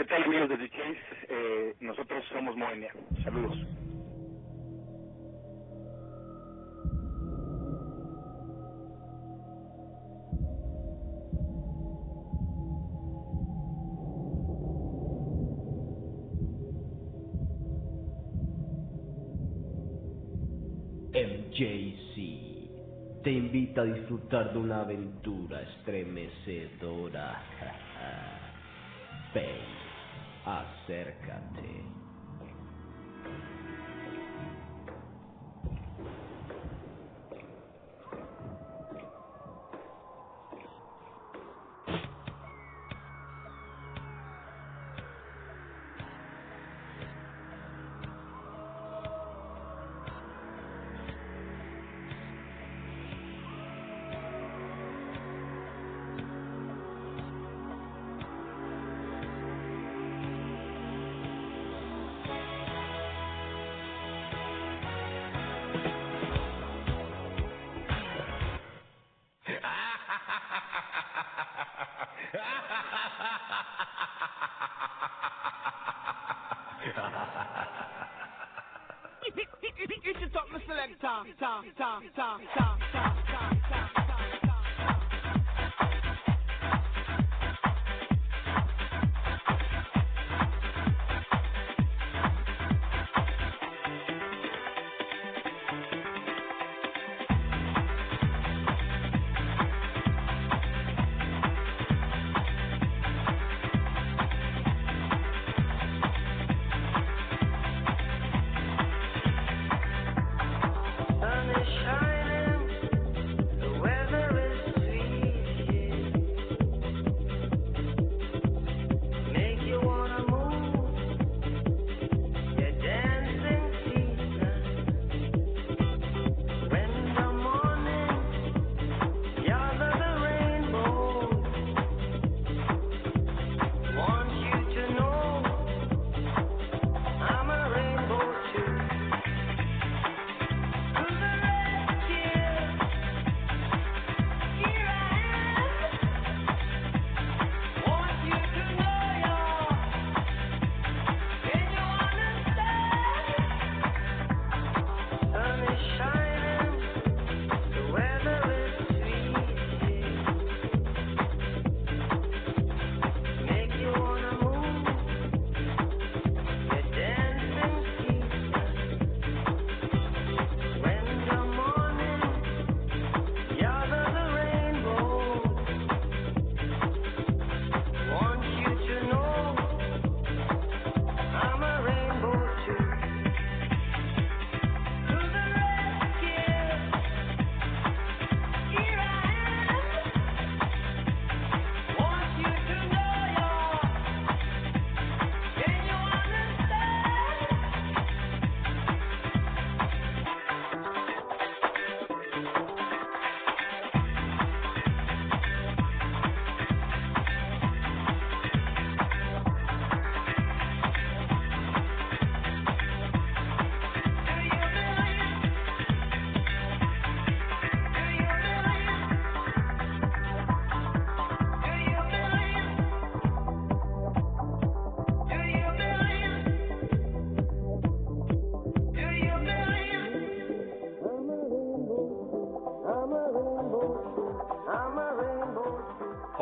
¿Qué tal amigos de The Chase? Eh, nosotros somos Moenia. Saludos. MJC te invita a disfrutar de una aventura estremecedora. Ven, acércate. time, time, time.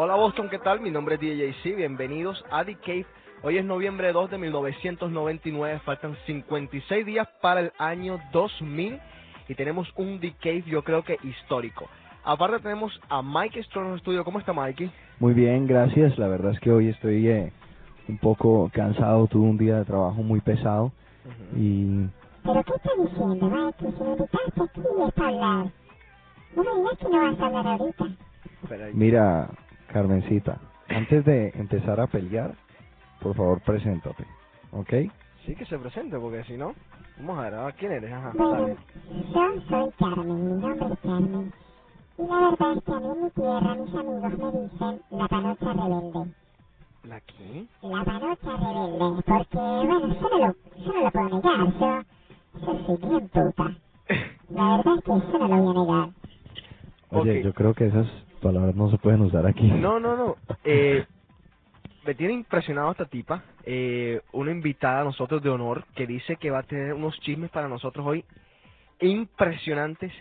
Hola Boston, ¿qué tal? Mi nombre es DJC, bienvenidos a The Cave. Hoy es noviembre 2 de 1999, faltan 56 días para el año 2000 y tenemos un The Cave yo creo que histórico. Aparte tenemos a Mike Strong en el estudio. ¿Cómo está Mikey? Muy bien, gracias. La verdad es que hoy estoy eh, un poco cansado, tuve un día de trabajo muy pesado y ¿Pero qué está diciendo, Mikey? Si me invitaste aquí es para hablar. No me digas que no vas a hablar ahorita. mira, Carmencita, antes de empezar a pelear, por favor, preséntate, ¿ok? Sí, que se presente, porque si no, vamos a ver, ¿a quién eres? Ajá, Bueno, dale. yo soy Carmen, mi nombre es Carmen. Y la verdad es que a mí en mi tierra mis amigos me dicen la panocha rebelde. ¿La qué? La panocha rebelde, porque, bueno, yo no lo, yo no lo puedo negar, yo, yo soy bien puta. La verdad es que yo no lo voy a negar. Oye, Ok. yo creo que esas palabras no se pueden usar aquí. No, no, no. Eh, me tiene impresionado esta tipa, eh, una invitada a nosotros de honor que dice que va a tener unos chismes para nosotros hoy impresionantes.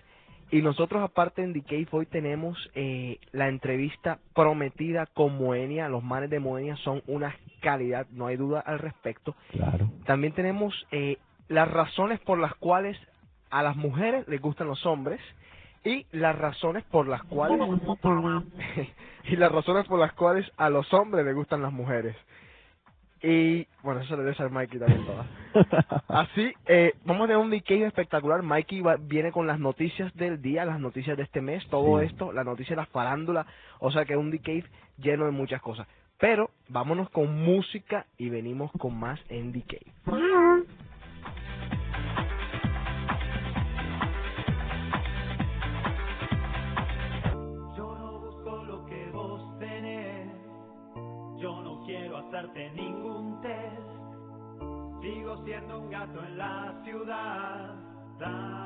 Y nosotros aparte en Cave hoy tenemos eh, la entrevista prometida con Moenia. Los manes de Moenia son una calidad, no hay duda al respecto. Claro. También tenemos eh, las razones por las cuales a las mujeres les gustan los hombres y las razones por las cuales y las razones por las cuales a los hombres les gustan las mujeres. Y bueno, eso le debe ser Mikey también todas. Así, eh, vamos a tener un Nikkei espectacular. Mikey va- viene con las noticias del día, las noticias de este mes, todo Sí. esto, la noticia de la farándula. O sea que un Nikkei lleno de muchas cosas. Pero vámonos con música y venimos con más en Decay. down.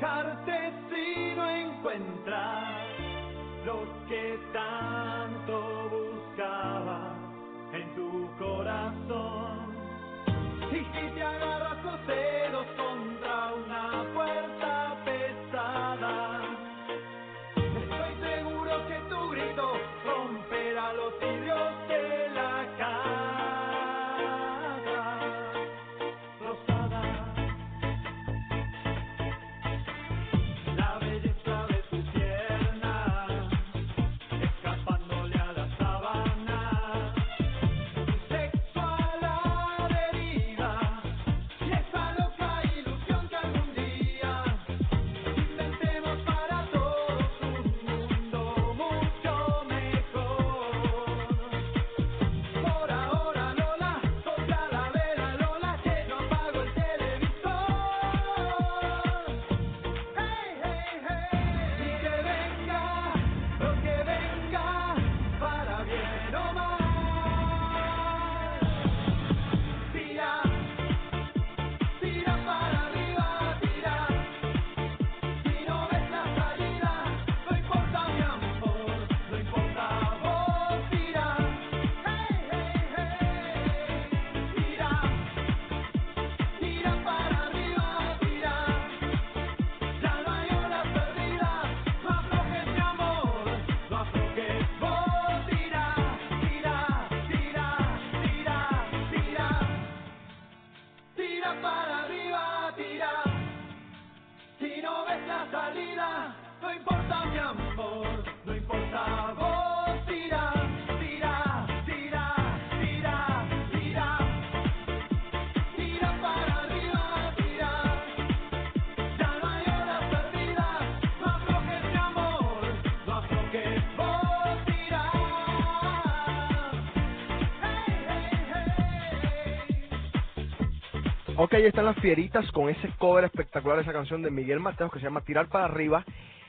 Quejarte si no encuentras lo Ok, ahí están las fieritas con ese cover espectacular esa canción de Miguel Mateos que se llama Tirar para arriba.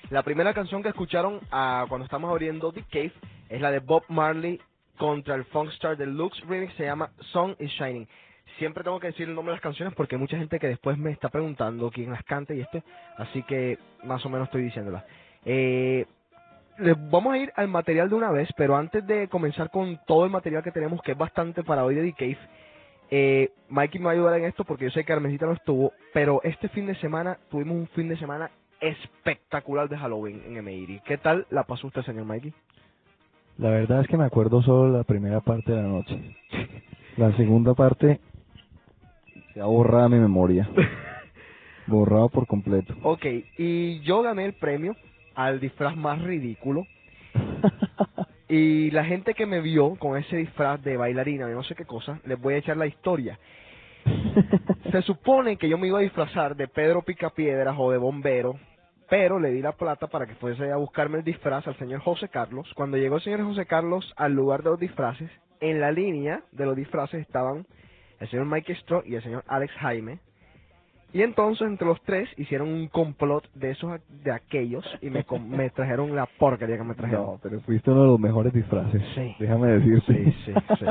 La primera canción que escucharon ah, cuando estamos abriendo The Cave es la de Bob Marley contra el Funkstar Deluxe Remix, se llama Sun is Shining. Siempre tengo que decir el nombre de las canciones porque hay mucha gente que después me está preguntando quién las canta y este, así que más o menos estoy diciéndolas. Eh, les vamos a ir al material de una vez, pero antes de comenzar con todo el material que tenemos, que es bastante para hoy de The Cave, eh, Mikey me va a ayudar en esto porque yo sé que Armesita no estuvo, pero este fin de semana tuvimos un fin de semana espectacular de Halloween en MIRI. ¿Qué tal la pasó usted, señor Mikey? La verdad es que me acuerdo solo la primera parte de la noche. La segunda parte se ha borrado mi memoria. Borrado por completo. Ok, y yo gané el premio al disfraz más ridículo. Y la gente que me vio con ese disfraz de bailarina, de no sé qué cosa, les voy a echar la historia. Se supone que yo me iba a disfrazar de Pedro Picapiedras o de bombero, pero le di la plata para que fuese a buscarme el disfraz al señor José Carlos. Cuando llegó el señor José Carlos al lugar de los disfraces, en la línea de los disfraces estaban el señor Mike Stroh y el señor Alex Jaime. Y entonces entre los tres hicieron un complot de esos de aquellos y me, me trajeron la porquería que me trajeron. No, pero fuiste uno de los mejores disfraces. Sí. Déjame decirte. Sí, sí, sí.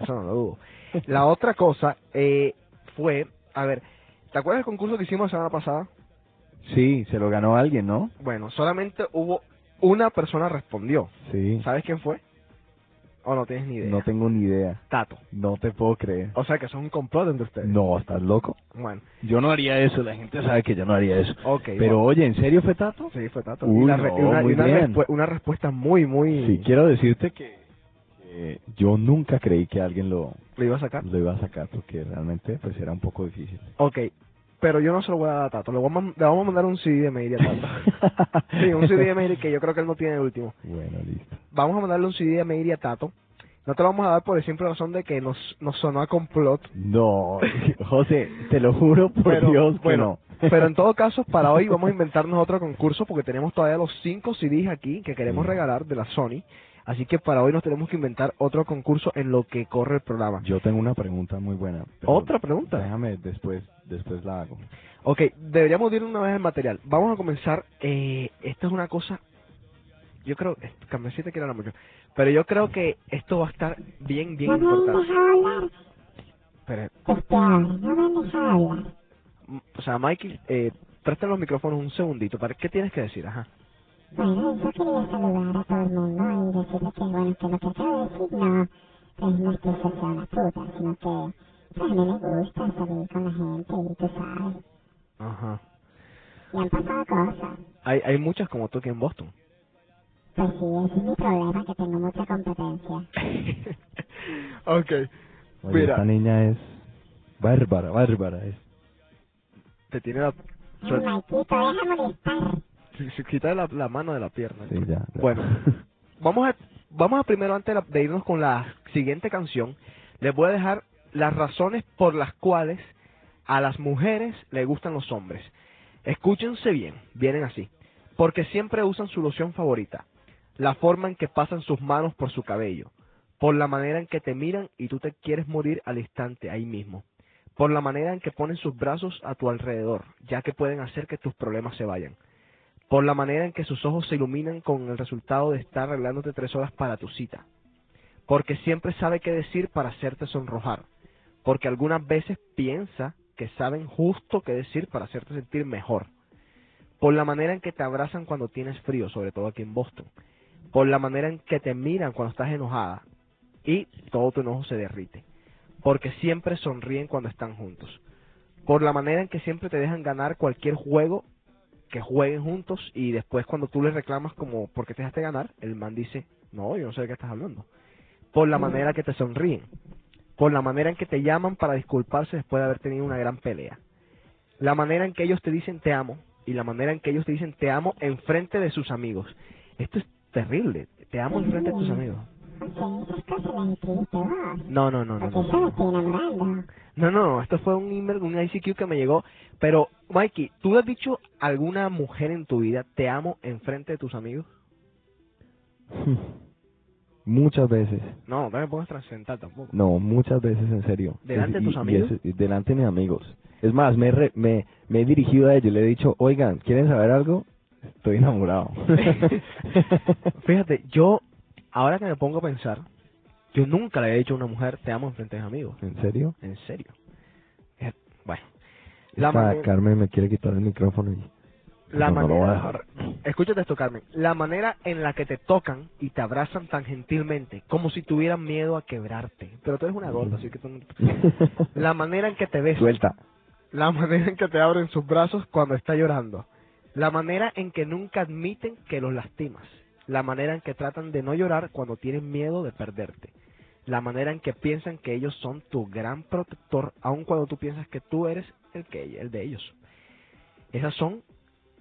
Eso no lo dudo. La otra cosa eh, fue, a ver, ¿te acuerdas del concurso que hicimos la semana pasada? Sí, se lo ganó alguien, ¿no? Bueno, solamente hubo una persona respondió. Sí. ¿Sabes quién fue? ¿O no tienes ni idea? No tengo ni idea. Tato. No te puedo creer. O sea que son un complot entre ustedes. No, estás loco. Bueno, Yo no haría eso, la gente sabe que yo no haría eso. ok. Pero bueno. oye, ¿en serio fue Tato? Sí, fue Tato. Uy, re- no, una, y muy una bien. respu- una respuesta muy, muy... Sí, quiero decirte que, que yo nunca creí que alguien lo, ¿Lo iba a sacar? lo iba a sacar porque realmente pues era un poco difícil. Ok. Pero yo no se lo voy a dar a Tato. Le, voy a le vamos a mandar un CD de Meiri a Tato. sí, un CD de Meiri que yo creo que él no tiene el último. bueno, listo. vamos a mandarle un CD de Meiri a Tato. No te lo vamos a dar por la simple razón de que nos, nos sonó a complot. No, José, te lo juro por Pero, Dios que bueno, no. pero en todo caso, para hoy vamos a inventarnos otro concurso porque tenemos todavía los cinco CDs aquí que queremos Sí. regalar de la Sony. Así que para hoy nos tenemos que inventar otro concurso en lo que corre el programa. Yo tengo una pregunta muy buena. ¿Otra pregunta? Déjame después, después la hago. Ok, deberíamos ir una vez al material. Vamos a comenzar. Eh, esto es una cosa. Yo creo. Cambiacita quiere hablar mucho. Pero yo creo que esto va a estar bien, bien No importante. hablar. Pero, Este ahora, no hablar. o sea, Mikey, eh, presta los micrófonos un segundito. ¿Para qué tienes que decir? Ajá. Bueno, yo quería saludar a todo el mundo y decirles que, bueno, que lo que acabo de decir no, pues no es que yo sea una puta, sino que pues, a mí me gusta salir con la gente y tú sabes. Ajá. Y han pasado cosas. Hay, hay muchas como tú aquí en Boston. Pues sí, ese es mi problema, que tengo mucha competencia. ok. Oye, Mira. esta niña es bárbara, bárbara. Es. Te tiene la. Ay, Maikito, deja molestar. Se, se quita la, la mano de la pierna. Sí, ya, ya. Bueno, vamos a, vamos a primero, antes de, irnos con la siguiente canción, les voy a dejar las razones por las cuales a las mujeres les gustan los hombres. Escúchense bien, vienen así. Porque siempre usan su loción favorita, la forma en que pasan sus manos por su cabello, por la manera en que te miran y tú te quieres morir al instante ahí mismo, por la manera en que ponen sus brazos a tu alrededor, ya que pueden hacer que tus problemas se vayan por la manera en que sus ojos se iluminan con el resultado de estar arreglándote tres horas para tu cita, porque siempre sabe qué decir para hacerte sonrojar, porque algunas veces piensa que saben justo qué decir para hacerte sentir mejor, por la manera en que te abrazan cuando tienes frío, sobre todo aquí en Boston, por la manera en que te miran cuando estás enojada. Y todo tu enojo se derrite, porque siempre sonríen cuando están juntos, por la manera en que siempre te dejan ganar cualquier juego que jueguen juntos y después cuando tú le reclamas como ¿por qué te dejaste ganar? El man dice, no, yo no sé de qué estás hablando. Por la manera que te sonríen, por la manera en que te llaman para disculparse después de haber tenido una gran pelea, la manera en que ellos te dicen te amo y la manera en que ellos te dicen te amo en frente de sus amigos. Esto es terrible, te amo en frente de tus amigos. No, no, no, no. No. No, no, esto fue un email, un ICQ que me llegó. Pero, Mikey, ¿tú le has dicho a alguna mujer en tu vida, te amo en frente de tus amigos? Muchas veces. No, no me pongas trascendental tampoco. No, muchas veces en serio. ¿Delante de tus y- y amigos? es- y delante de mis amigos. Es más, me, he re- me, me he dirigido a ellos, le he dicho, oigan, ¿quieren saber algo? Estoy enamorado. Fíjate, yo, ahora que me pongo a pensar, yo nunca le he dicho a una mujer, te amo en frente de mis amigos. ¿En serio? En serio. Eh, Bueno. La Esta manera- Carmen me quiere quitar el micrófono y La no, no lo voy a manera, dejar. escúchate esto, Carmen. La manera en la que te tocan y te abrazan tan gentilmente, como si tuvieran miedo a quebrarte. Pero tú eres una gorda, así que tú no... La manera en que te besan, Suelta. la manera en que te abren sus brazos cuando está llorando, la manera en que nunca admiten que los lastimas, la manera en que tratan de no llorar cuando tienen miedo de perderte, la manera en que piensan que ellos son tu gran protector, aun cuando tú piensas que tú eres el que el de ellos. Esas son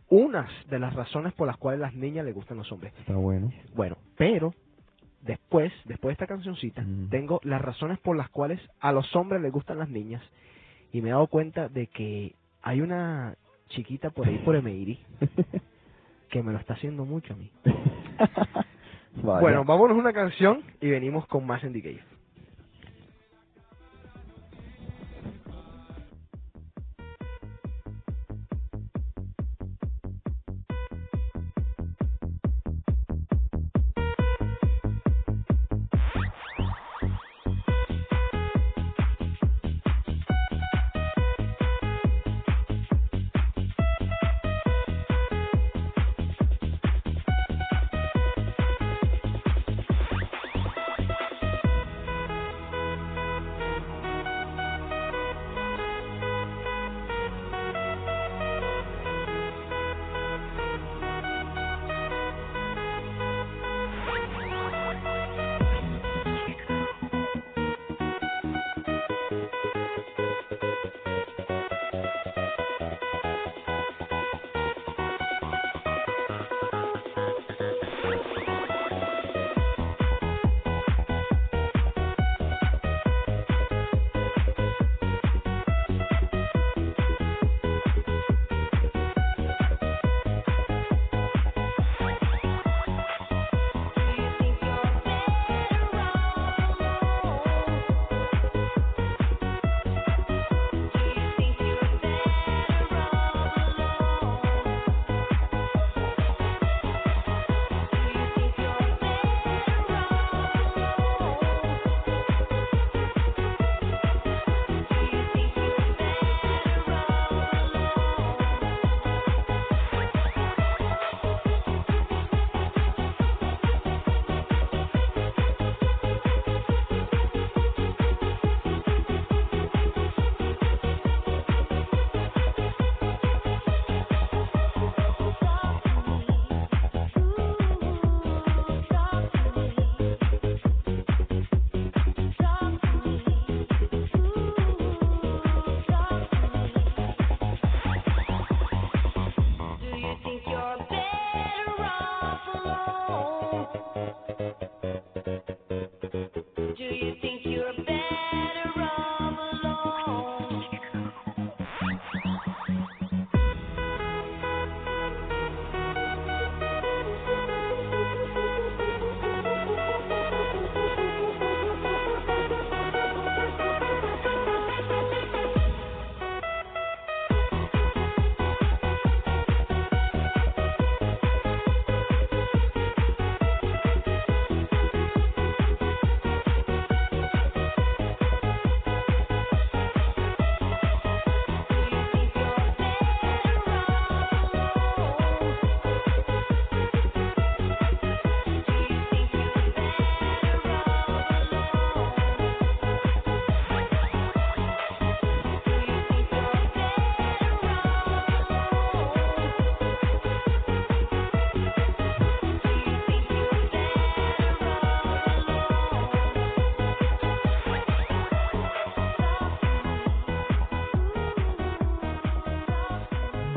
unas de las razones por las cuales las niñas le gustan los hombres. Está bueno. Bueno, pero después, después de esta cancioncita, Mm. tengo las razones por las cuales a los hombres les gustan las niñas y me he dado cuenta de que hay una chiquita por ahí por Emeiri que me lo está haciendo mucho a mí. Bueno, vámonos a una canción y venimos con más en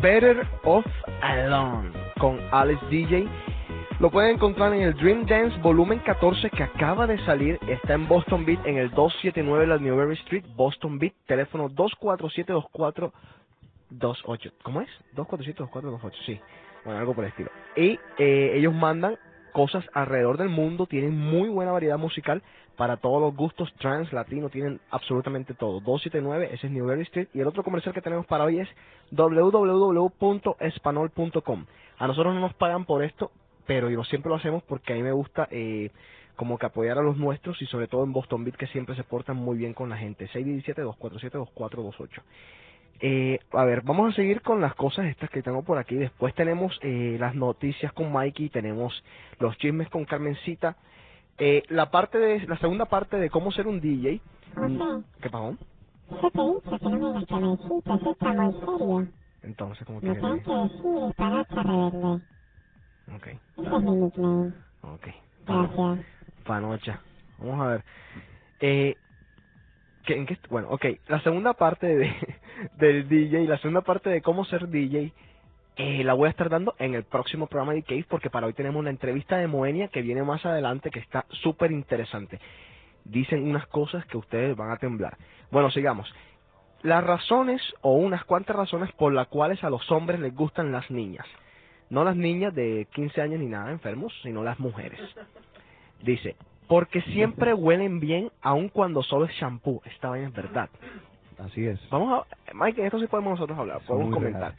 Better Off Alone con Alex DJ. Lo pueden encontrar en el Dream Dance volumen 14 que acaba de salir. Está en Boston Beat en el 279 de la Newberry Street, Boston Beat, teléfono 247-2428. ¿Cómo es? 247-2428, sí. Bueno, algo por el estilo. Y eh, ellos mandan cosas alrededor del mundo, tienen muy buena variedad musical para todos los gustos, trans, latino, tienen absolutamente todo. 279, ese es Newberry Street, y el otro comercial que tenemos para hoy es www.espanol.com. A nosotros no nos pagan por esto, pero yo siempre lo hacemos porque a mí me gusta eh, como que apoyar a los nuestros y sobre todo en Boston Beat que siempre se portan muy bien con la gente. 617-247-2428. Eh, a ver, vamos a seguir con las cosas estas que tengo por aquí. Después tenemos eh, las noticias con Mikey, tenemos los chismes con Carmencita. Eh, la parte de la segunda parte de cómo ser un DJ. Mm, José, ¿Qué pasó? yo te he dicho que no me digas cabecita, eso está muy serio. Entonces, ¿cómo Me que decir disparate rebelde. Ok, Ese es mi nickname. ok. Gracias. Panocha. Vamos a ver. Eh, ¿qué- en qué est- bueno, ok. La segunda parte de, del DJ, la segunda parte de cómo ser DJ, eh, la voy a estar dando en el próximo programa de Cave porque para hoy tenemos una entrevista de Moenia que viene más adelante que está súper interesante. Dicen unas cosas que ustedes van a temblar. Bueno, sigamos. Las razones o unas cuantas razones por las cuales a los hombres les gustan las niñas. No las niñas de 15 años ni nada enfermos, sino las mujeres. Dice, porque siempre huelen bien aun cuando solo es shampoo. Esta vaina es verdad. Así es. Vamos a... Mike, esto sí podemos nosotros hablar, podemos comentar. reales.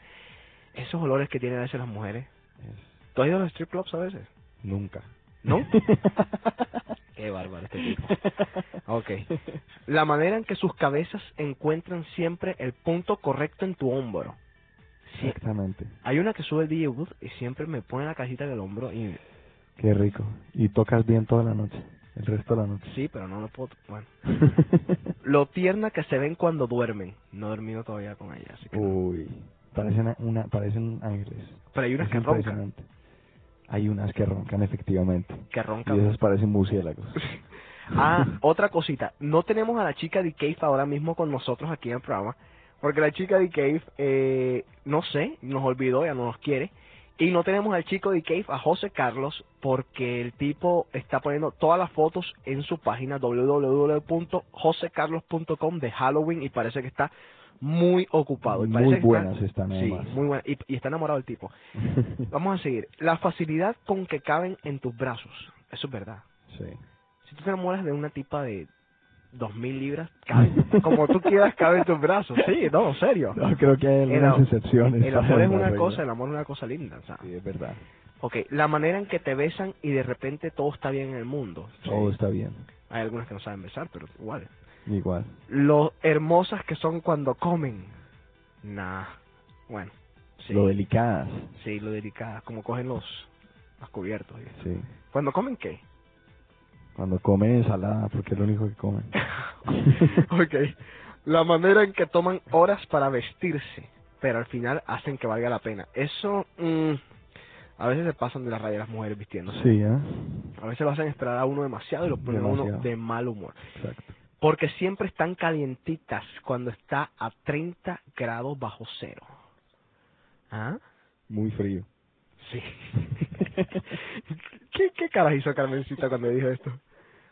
Esos olores que tienen a veces las mujeres. Es- ¿Tú has ido a los strip clubs a veces? Nunca. ¿No? Qué bárbaro este tipo. Ok. La manera en que sus cabezas encuentran siempre el punto correcto en tu hombro. Sí. Exactamente. Hay una que sube el DJ booth y siempre me pone la cajita en el hombro y Qué rico. Y tocas bien toda la noche. El resto de la noche. sí, pero no lo puedo. Bueno, lo tierna que se ven cuando duermen. No he dormido todavía con ella, así que. no. Parecen, una, parecen ángeles. Pero hay unas Es que roncan. Hay unas que roncan, efectivamente. que Y roncan. esas parecen murciélagos. Ah, otra cosita. No tenemos a la chica de Cave ahora mismo con nosotros aquí en el programa. Porque la chica de Cave, eh, no sé, nos olvidó, ya no nos quiere. Y no tenemos al chico de Cave, a José Carlos, porque el tipo está poniendo todas las fotos en su página www.josecarlos.com de Halloween y parece que está muy ocupado. Y Muy parece que está- buenas están, Sí, además. muy buenas. Y, y está enamorado el tipo. Vamos a seguir. La facilidad con que caben en tus brazos. Eso es verdad. sí. Si tú te enamoras de una tipa de dos mil libras, cabe, como tú quieras, cabe en tus brazos. Sí, no, en serio. No, creo que hay El, algunas excepciones. el amor es una regla. cosa, el amor es una cosa linda. o sea. Sí, es verdad. Ok, la manera en que te besan y de repente todo está bien en el mundo. Todo Sí. está bien. Hay algunas que no saben besar, pero igual. Igual. Lo hermosas que son cuando comen. Nah. Bueno. Sí, Lo delicadas. sí, lo delicadas, como cogen los, los cubiertos. eso. Sí. ¿Cuando comen qué? Cuando comen ensalada, porque es lo único que comen. ok. La manera en que toman horas para vestirse, pero al final hacen que valga la pena. Eso, mm, a veces se pasan de la raya las mujeres vistiéndose. Sí, ¿eh? A veces lo hacen esperar a uno demasiado y lo ponen a uno de mal humor. Exacto. Porque siempre están calientitas cuando está a 30 grados bajo cero. ¿Ah? Muy frío. Sí. ¿Qué, ¿Qué caras hizo Carmencita cuando dijo esto?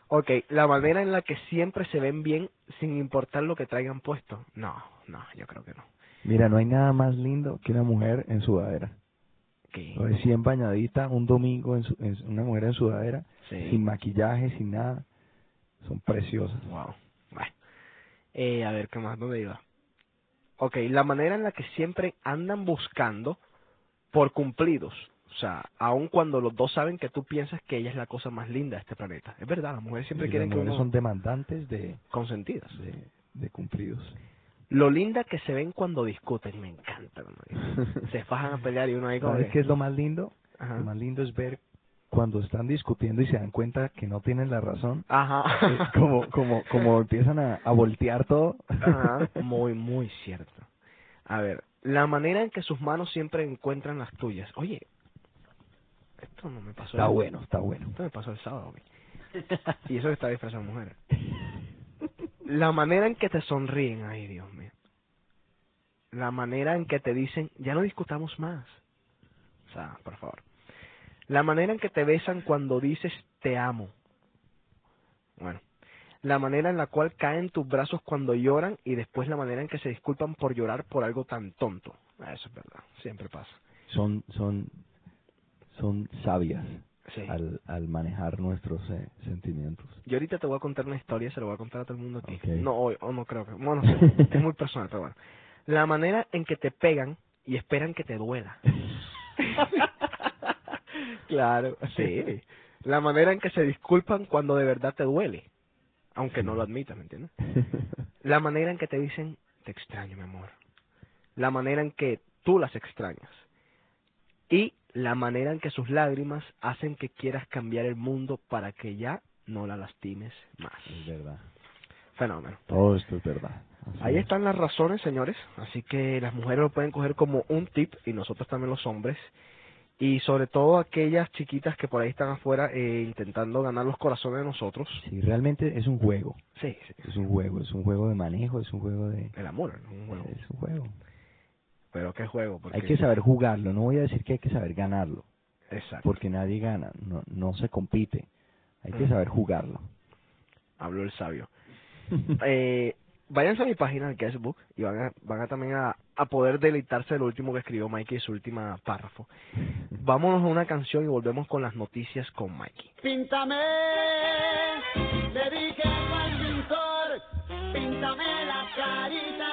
Ok, la manera en la que siempre se ven bien sin importar lo que traigan puesto. No, no, yo creo que no. Mira, no hay nada más lindo que una mujer en sudadera. ¿Qué? Recién bañadita, un domingo, en su- en su- una mujer en sudadera, Sí. sin maquillaje, sin nada. Son preciosas. Wow. Bueno. Eh, a ver, ¿qué más? ¿Dónde iba? Ok, la manera en la que siempre andan buscando por cumplidos. O sea, aun cuando los dos saben que tú piensas que ella es la cosa más linda de este planeta. Es verdad, las mujeres siempre Y quieren las que mujeres uno son demandantes de, consentidas. de, de cumplidos. Lo linda que se ven cuando discuten, me encanta. se fajan a pelear y uno ahí como ¿Sabes que- qué es lo más lindo? Ajá. Lo más lindo es ver cuando están discutiendo y se dan cuenta que no tienen la razón. Ajá. como, como, como empiezan a, a voltear todo. Ajá, muy, muy cierto. A ver, la manera en que sus manos siempre encuentran las tuyas. Oye, esto no me pasó. Está el- bueno, está bueno. Esto me pasó el sábado. güey. Y eso que está disfrazado de mujer. La manera en que te sonríen, ay Dios mío. La manera en que te dicen, ya no discutamos más. O sea, por favor. La manera en que te besan cuando dices te amo. Bueno. La manera en la cual caen tus brazos cuando lloran y después la manera en que se disculpan por llorar por algo tan tonto. Ah, Eso es verdad, siempre pasa. Son, son, son sabias. Sí. al, al manejar nuestros eh, sentimientos. Yo ahorita te voy a contar una historia, se lo voy a contar a todo el mundo aquí. Ok. No hoy, o no creo que. Bueno, es muy personal, pero bueno. La manera en que te pegan y esperan que te duela. claro. Sí. La manera en que se disculpan cuando de verdad te duele. Aunque no lo admitas, ¿me entiendes? La manera en que te dicen, te extraño, mi amor. La manera en que tú las extrañas. Y la manera en que sus lágrimas hacen que quieras cambiar el mundo para que ya no la lastimes más. es verdad. Fenómeno. Todo esto es verdad. Así Ahí es. están las razones, señores. Así que las mujeres lo pueden coger como un tip y nosotros también los hombres. Y sobre todo aquellas chiquitas que por ahí están afuera eh, intentando ganar los corazones de nosotros. Sí, realmente es un juego. Sí, sí. Es un juego, es un juego de manejo, es un juego de... El amor es un juego. Es un juego. Pero qué juego. Porque... Hay que saber jugarlo, no voy a decir que hay que saber ganarlo, Exacto. porque nadie gana, no, no se compite. Hay que Mm. saber jugarlo. Habló el sabio. eh, váyanse a mi página de Facebook y van a, van a también a, a poder deleitarse de lo último que escribió Mikey en su última párrafo. Vámonos a una canción y volvemos con las noticias con Mikey. Píntame, le dije al pintor, píntame la carita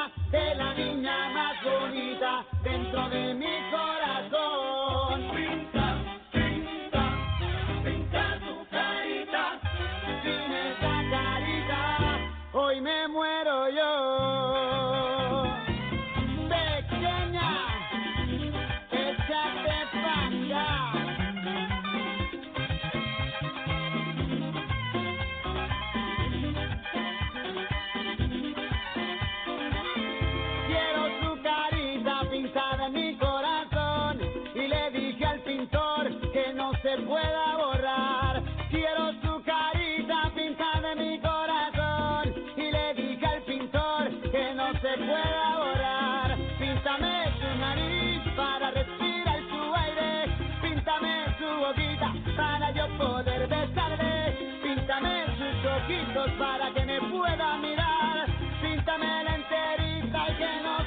ojitos para que me pueda mirar, píntame la enterita y que no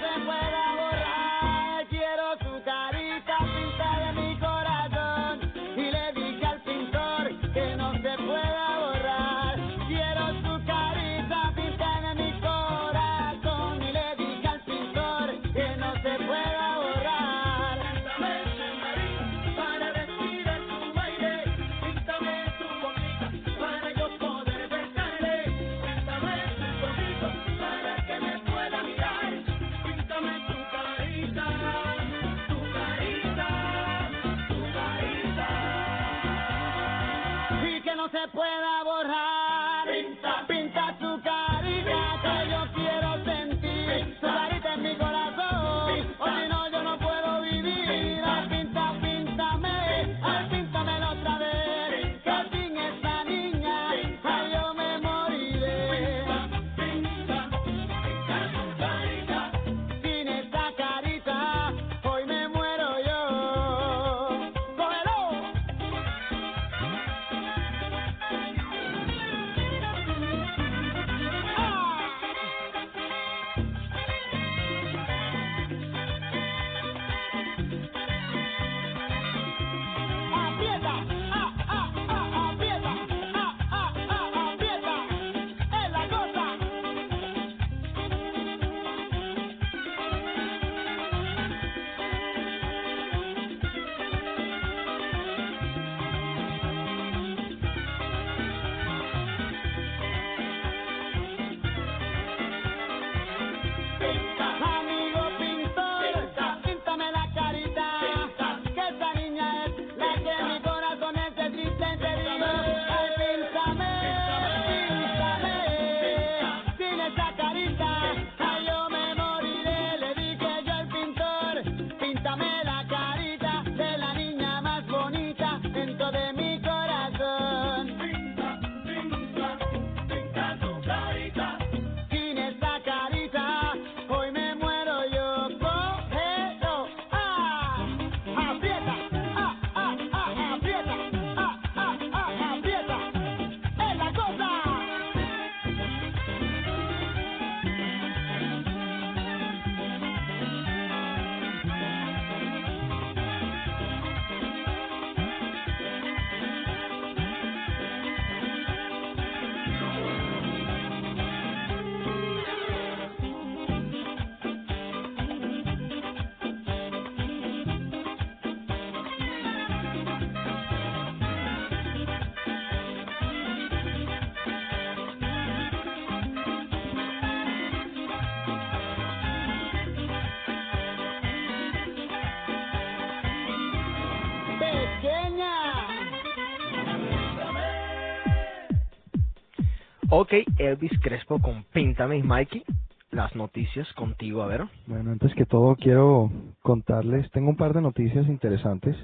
Ok, Elvis Crespo con Píntame y Mikey. Las noticias contigo, a ver. Bueno, antes que todo quiero contarles, tengo un par de noticias interesantes.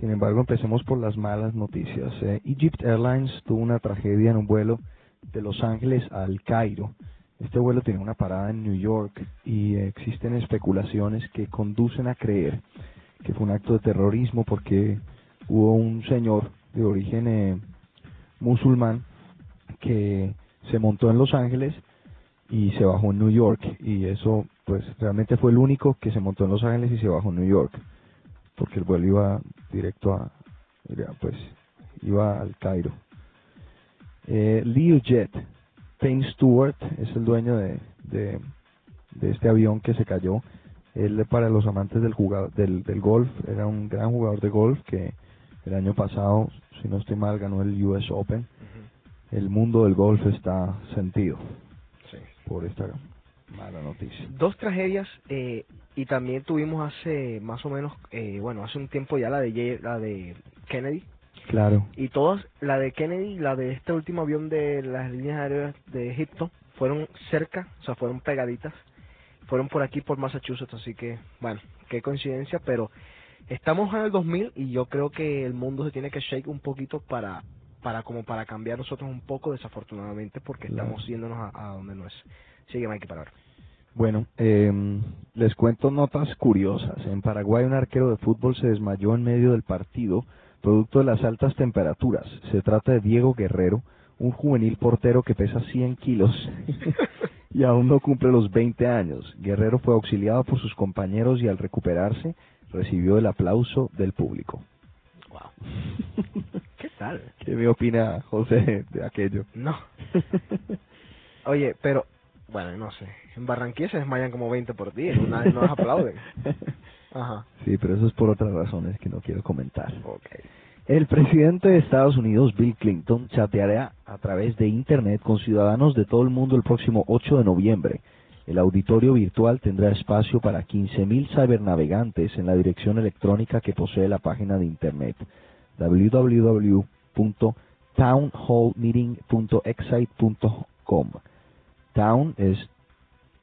Sin embargo, empecemos por las malas noticias. Eh, Egypt Airlines tuvo una tragedia en un vuelo de Los Ángeles al Cairo. Este vuelo tenía una parada en New York y existen especulaciones que conducen a creer que fue un acto de terrorismo porque hubo un señor de origen eh, musulmán que se montó en Los Ángeles y se bajó en New York. Y eso pues realmente fue el único que se montó en Los Ángeles y se bajó en New York porque el vuelo iba directo a pues iba al Cairo. Eh, Learjet Payne Stewart es el dueño de, de, de este avión que se cayó. Él para los amantes del, jugador, del, del golf era un gran jugador de golf que el año pasado si no estoy mal ganó el US Open el mundo del golf está sentido Sí. por esta mala noticia. Dos tragedias eh, y también tuvimos hace más o menos, eh, bueno, hace un tiempo ya la de Ye- la de Kennedy Claro, y todas, la de Kennedy y la de este último avión de las líneas aéreas de Egipto fueron cerca, o sea, fueron pegaditas, fueron por aquí por Massachusetts, así que bueno, qué coincidencia, pero estamos en el 2000 y yo creo que el mundo se tiene que shake un poquito para para como para cambiar nosotros un poco desafortunadamente porque Claro. estamos yéndonos a, a donde no es. Sigue Mikey para ver. bueno, em, les cuento notas curiosas. En Paraguay un arquero de fútbol se desmayó en medio del partido, producto de las altas temperaturas. Se trata de Diego Guerrero, un juvenil portero que pesa 100 kilos y aún no cumple los 20 años. Guerrero fue auxiliado por sus compañeros y al recuperarse recibió el aplauso del público. Wow. ¿Qué me opina José de aquello? No. Oye, pero bueno, no sé. En Barranquilla se desmayan como 20 por día, no, nadie nos aplauden. Ajá. Sí, pero eso es por otras razones que no quiero comentar. Ok. El presidente de Estados Unidos, Bill Clinton, chateará a través de Internet con ciudadanos de todo el mundo el próximo 8 de noviembre. El auditorio virtual tendrá espacio para 15.000 cibernavegantes en la dirección electrónica que posee la página de Internet www.townhallmeeting.excite.com. Town es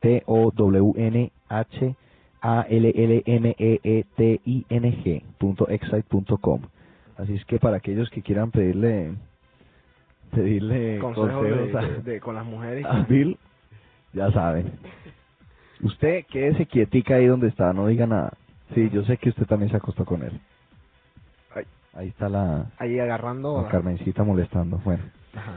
T-O-W-N-H-A-L-L-M-E-E-T-I-N-G punto excite.com. Así es que para aquellos que quieran pedirle pedirle Consejos de, a, de- de- con las mujeres. a Bill, ya saben. Usted quédese quietica ahí donde está, no diga nada. Sí, yo sé que usted también se acostó con él. Ahí está la, Ahí agarrando. la Carmencita molestando. Bueno. Ajá.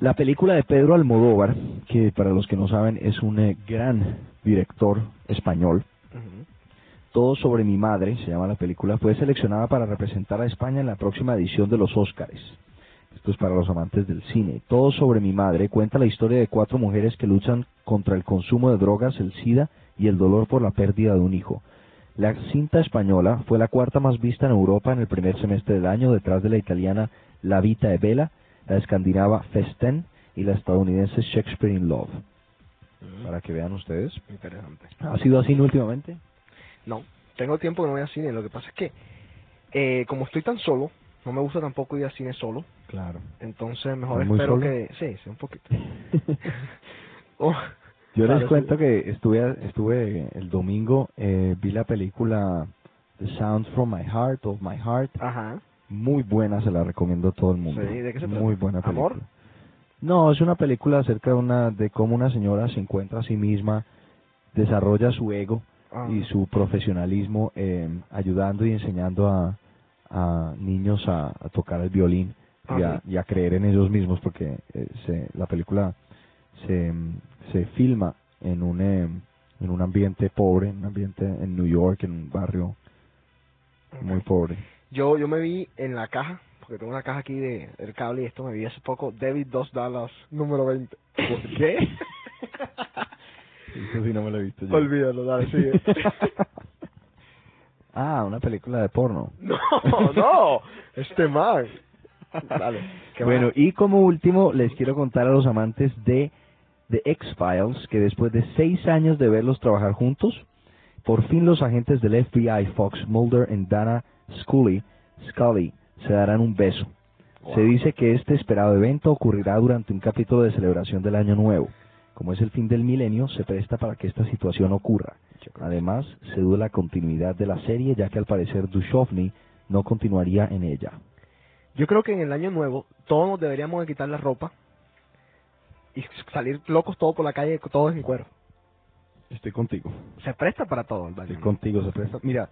La película de Pedro Almodóvar, que para los que no saben es un eh, gran director español. Todo sobre mi madre, se llama la película, fue seleccionada para representar a España en la próxima edición de los Óscares. Esto es para los amantes del cine. Todo sobre mi madre cuenta la historia de cuatro mujeres que luchan contra el consumo de drogas, el SIDA y el dolor por la pérdida de un hijo. La cinta española fue la cuarta más vista en Europa en el primer semestre del año, detrás de la italiana La Vita e Bella, la escandinava Festen y la estadounidense Shakespeare in Love. Ujú. Para que vean ustedes. Interesante. ¿Ha sido así últimamente? No, tengo tiempo que no voy al cine. Lo que pasa es que, eh, como estoy tan solo, no me gusta tampoco ir al cine solo. Claro. Entonces, mejor ¿Estás muy espero solo? que. Sí, sí, un poquito. Oh, Yo les cuento que estuve estuve el domingo, eh, vi la película The Sounds from My Heart, of My Heart, Ajá. muy buena, se la recomiendo a todo el mundo. Sí, ¿de qué se trata? Muy buena película. ¿Amor? No, es una película acerca de una de cómo una señora se encuentra a sí misma, desarrolla su ego Ah. y su profesionalismo eh, ayudando y enseñando a, a niños a, a tocar el violín y, a, Ajá. y a creer en ellos mismos porque eh, se, la película se, se filma en un eh, en un ambiente pobre, en un ambiente en New York, en un barrio muy pobre. Yo, yo me vi en la caja, porque tengo una caja aquí de, del cable y esto me vi hace poco, David 2 Dallas, número 20. ¿Por qué? Eso sí no me lo he visto yo. Olvídalo, dale, sigue. ah, una película de porno. no, no, este man. Dale. ¿qué Bueno, más? y como último, les quiero contar a los amantes de The X-Files que después de seis años de verlos trabajar juntos, por fin los agentes del FBI, Fox Mulder y Dana Scully, Scully se darán un beso. Se dice que este esperado evento ocurrirá durante un capítulo de celebración del Año Nuevo. Como es el fin del milenio, se presta para que esta situación ocurra. Además, se duda la continuidad de la serie, ya que al parecer Duchovny no continuaría en ella. Yo creo que en el año nuevo todos nos deberíamos de quitar la ropa y salir locos todos por la calle, todos en cuero. Estoy contigo. Se presta para todo el. Estoy contigo, se presta. Mira,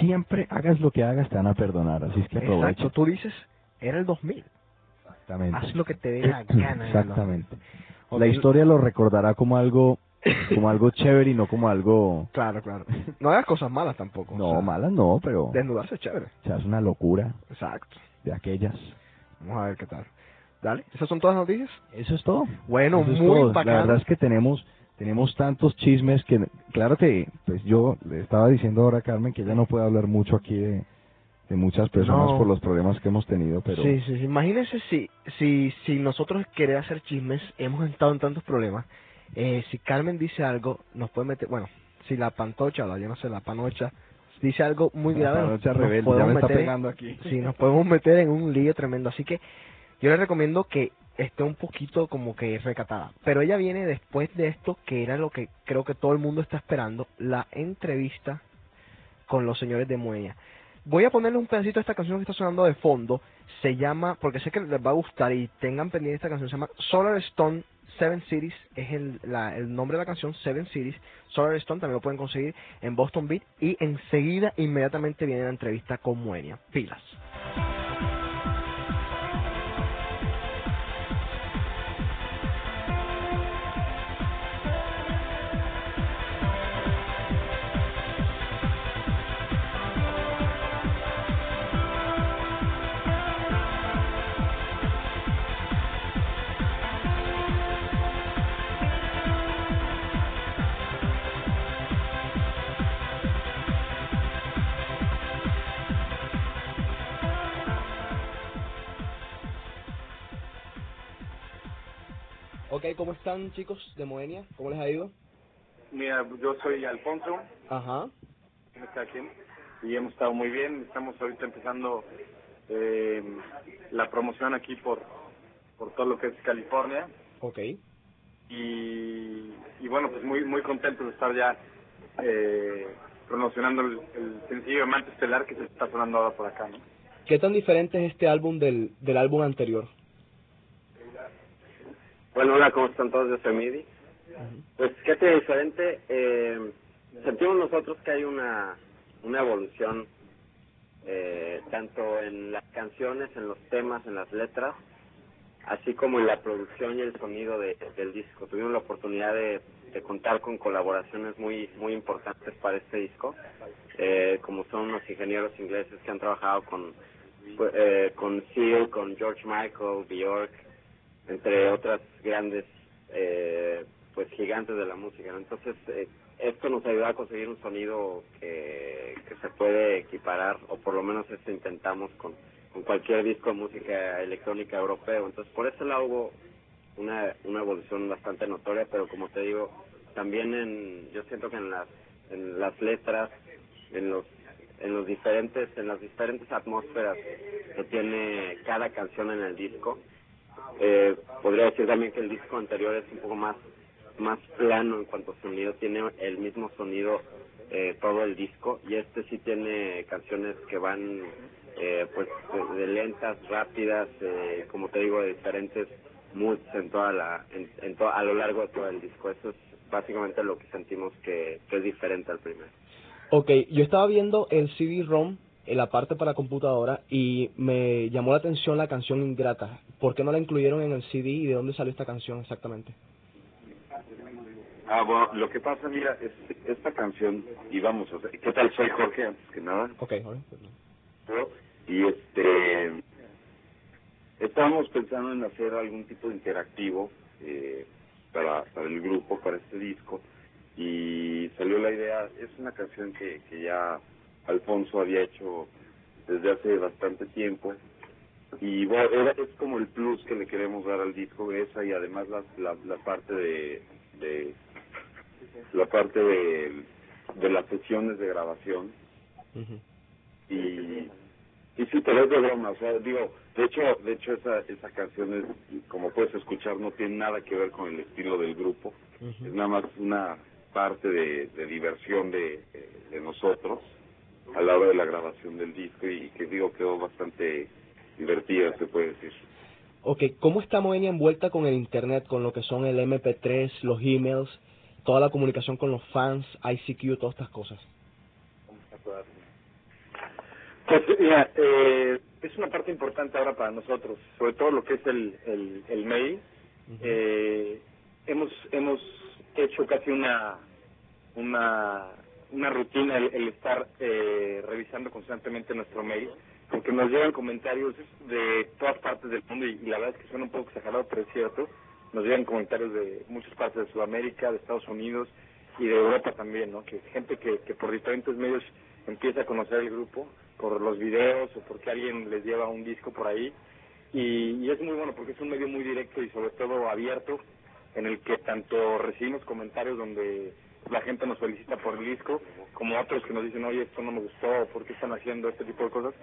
siempre hagas lo que hagas, te van a perdonar, así es que aprovecha. Exacto, tú dices, era el 2000. Exactamente. Haz lo que te dé la gana. Exactamente. La historia lo recordará como algo como algo chévere y no como algo Claro, claro. No hagas cosas malas tampoco. o no sea, malas no, pero Desnudarse es chévere. o sea, es una locura Exacto. de aquellas. Vamos a ver qué tal. Dale, ¿esas son todas las noticias? Eso es todo. Bueno, es muy todo. La verdad es que tenemos tenemos tantos chismes que claro que pues yo le estaba diciendo ahora a Carmen que ella no puede hablar mucho aquí de, de muchas personas No. por los problemas que hemos tenido, pero Sí, sí, sí. Imagínense si, si, si nosotros querer hacer chismes hemos estado en tantos problemas. Eh, si Carmen dice algo, nos puede meter. Bueno, si la pantocha, o la, yo no sé, la panocha, dice algo muy grave, nos rebelde, podemos meter- aquí. Sí, nos podemos meter en un lío tremendo. Así que yo les recomiendo que esté un poquito como que recatada. Pero ella viene después de esto, que era lo que creo que todo el mundo está esperando, la entrevista con los señores de Moeña. Voy a ponerle un pedacito de esta canción que está sonando de fondo. Se llama, porque sé que les va a gustar y tengan pendiente esta canción, se llama Solar Stone Seven Cities, es el, la- el nombre de la canción, Seven Cities. Solar Stone también lo pueden conseguir en Boston Beat y enseguida, inmediatamente viene la entrevista con Moenia. Pilas. Están chicos de Moenia? ¿Cómo les ha ido? Mira, yo soy Alfonso, Ajá. está aquí, y hemos estado muy bien. Estamos ahorita empezando eh, la promoción aquí por, por todo lo que es California. Ok. Y, y bueno, pues muy muy contento de estar ya eh, promocionando el, el sencillo Amante Estelar que se está sonando ahora por acá, ¿no? ¿Qué tan diferente es este álbum del, del álbum anterior? Bueno, hola, ¿cómo están todos? Yo soy Midi. Pues, ¿qué tiene diferente? Eh, sentimos nosotros que hay una, una evolución, eh, tanto en las canciones, en los temas, en las letras, así como en la producción y el sonido de, del disco. Tuvimos la oportunidad de, contar con colaboraciones muy muy importantes para este disco, eh, como son los ingenieros ingleses que han trabajado con pues, eh, con Seal, con George Michael, Bjork, entre otras grandes eh, pues gigantes de la música. Entonces eh, esto nos ayuda a conseguir un sonido que, que se puede equiparar o por lo menos esto intentamos con, con cualquier disco de música electrónica europeo. Entonces por ese lado hubo una, una evolución bastante notoria, pero como te digo, también en, yo siento que en las, en las letras, en los en los diferentes en las diferentes atmósferas que tiene cada canción en el disco eh, podría decir también que el disco anterior es un poco más más plano en cuanto a sonido. Tiene el mismo sonido eh, todo el disco. Y este sí tiene canciones que van eh, pues de, lentas rápidas eh, como te digo de diferentes moods en toda la a lo largo de todo el disco. Eso es básicamente lo que sentimos que, que es diferente al primero Ok, yo estaba viendo el CD-ROM en la parte para computadora y me llamó la atención la canción Ingrata. ¿Por qué no la incluyeron en el CD y de dónde salió esta canción exactamente? Ah, bueno, lo que pasa, mira, es, esta canción, y vamos, o sea, ¿qué tal? Soy Jorge, antes que nada. Ok. ¿no? Y este, estábamos pensando en hacer algún tipo de interactivo eh, para, para el grupo, para este disco, y salió la idea, es una canción que, que ya Alfonso había hecho desde hace bastante tiempo, y bueno, era, es como el plus que le queremos dar al disco, esa y además la, la, la parte de, de la parte de, de las sesiones de grabación. Y y sí, pero es de broma, o sea, digo, De hecho, de hecho esa, esa canción es, como puedes escuchar, no tiene nada que ver con el estilo del grupo. Es nada más una parte de, de diversión de, de nosotros a la hora de la grabación del disco y que digo quedó bastante divertida, se puede decir. Ok, ¿cómo está Moenia envuelta con el Internet, con lo que son el MP3, los emails, toda la comunicación con los fans, ICQ, todas estas cosas? Pues mira, eh, es una parte importante ahora para nosotros, sobre todo lo que es el, el, el mail. eh, hemos hemos hecho casi una una una rutina el, el estar eh, revisando constantemente nuestro mail, porque nos llegan comentarios de todas partes del mundo y, la verdad es que suena un poco exagerado, pero es cierto. Nos llegan comentarios de muchas partes de Sudamérica, de Estados Unidos y de Europa también, ¿no? Que gente que, que por diferentes medios empieza a conocer el grupo, por los videos o porque alguien les lleva un disco por ahí. Y, y es muy bueno porque es un medio muy directo y sobre todo abierto, en el que tanto recibimos comentarios donde la gente nos felicita por el disco, como otros que nos dicen, oye, esto no me gustó, ¿por qué están haciendo este tipo de cosas?